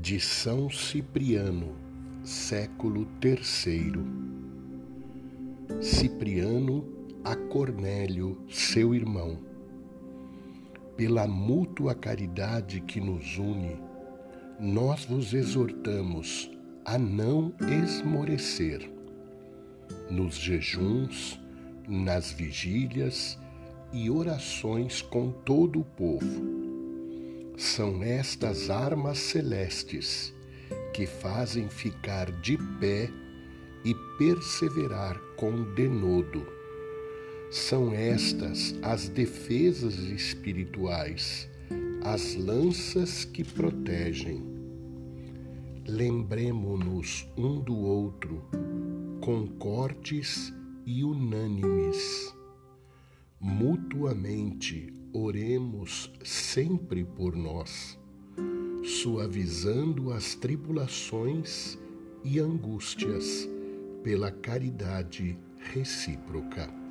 de São Cipriano, século III. Cipriano a Cornélio, seu irmão. Pela mútua caridade que nos une, nós vos exortamos a não esmorecer. Nos jejuns, nas vigílias e orações com todo o povo são estas armas celestes que fazem ficar de pé e perseverar com denodo. São estas as defesas espirituais, as lanças que protegem. Lembremo-nos um do outro, concordes e unânimes, mutuamente oremos sempre por nós, suavizando as tribulações e angústias pela caridade recíproca.